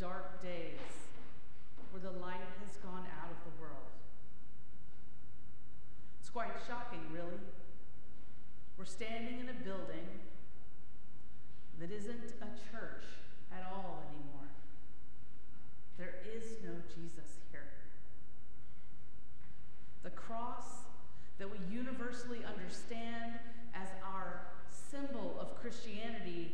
dark days where the light has gone out of the world. It's quite shocking, really. We're standing in a building that isn't a church at all anymore. There is no Jesus here. The cross that we universally understand as our symbol of Christianity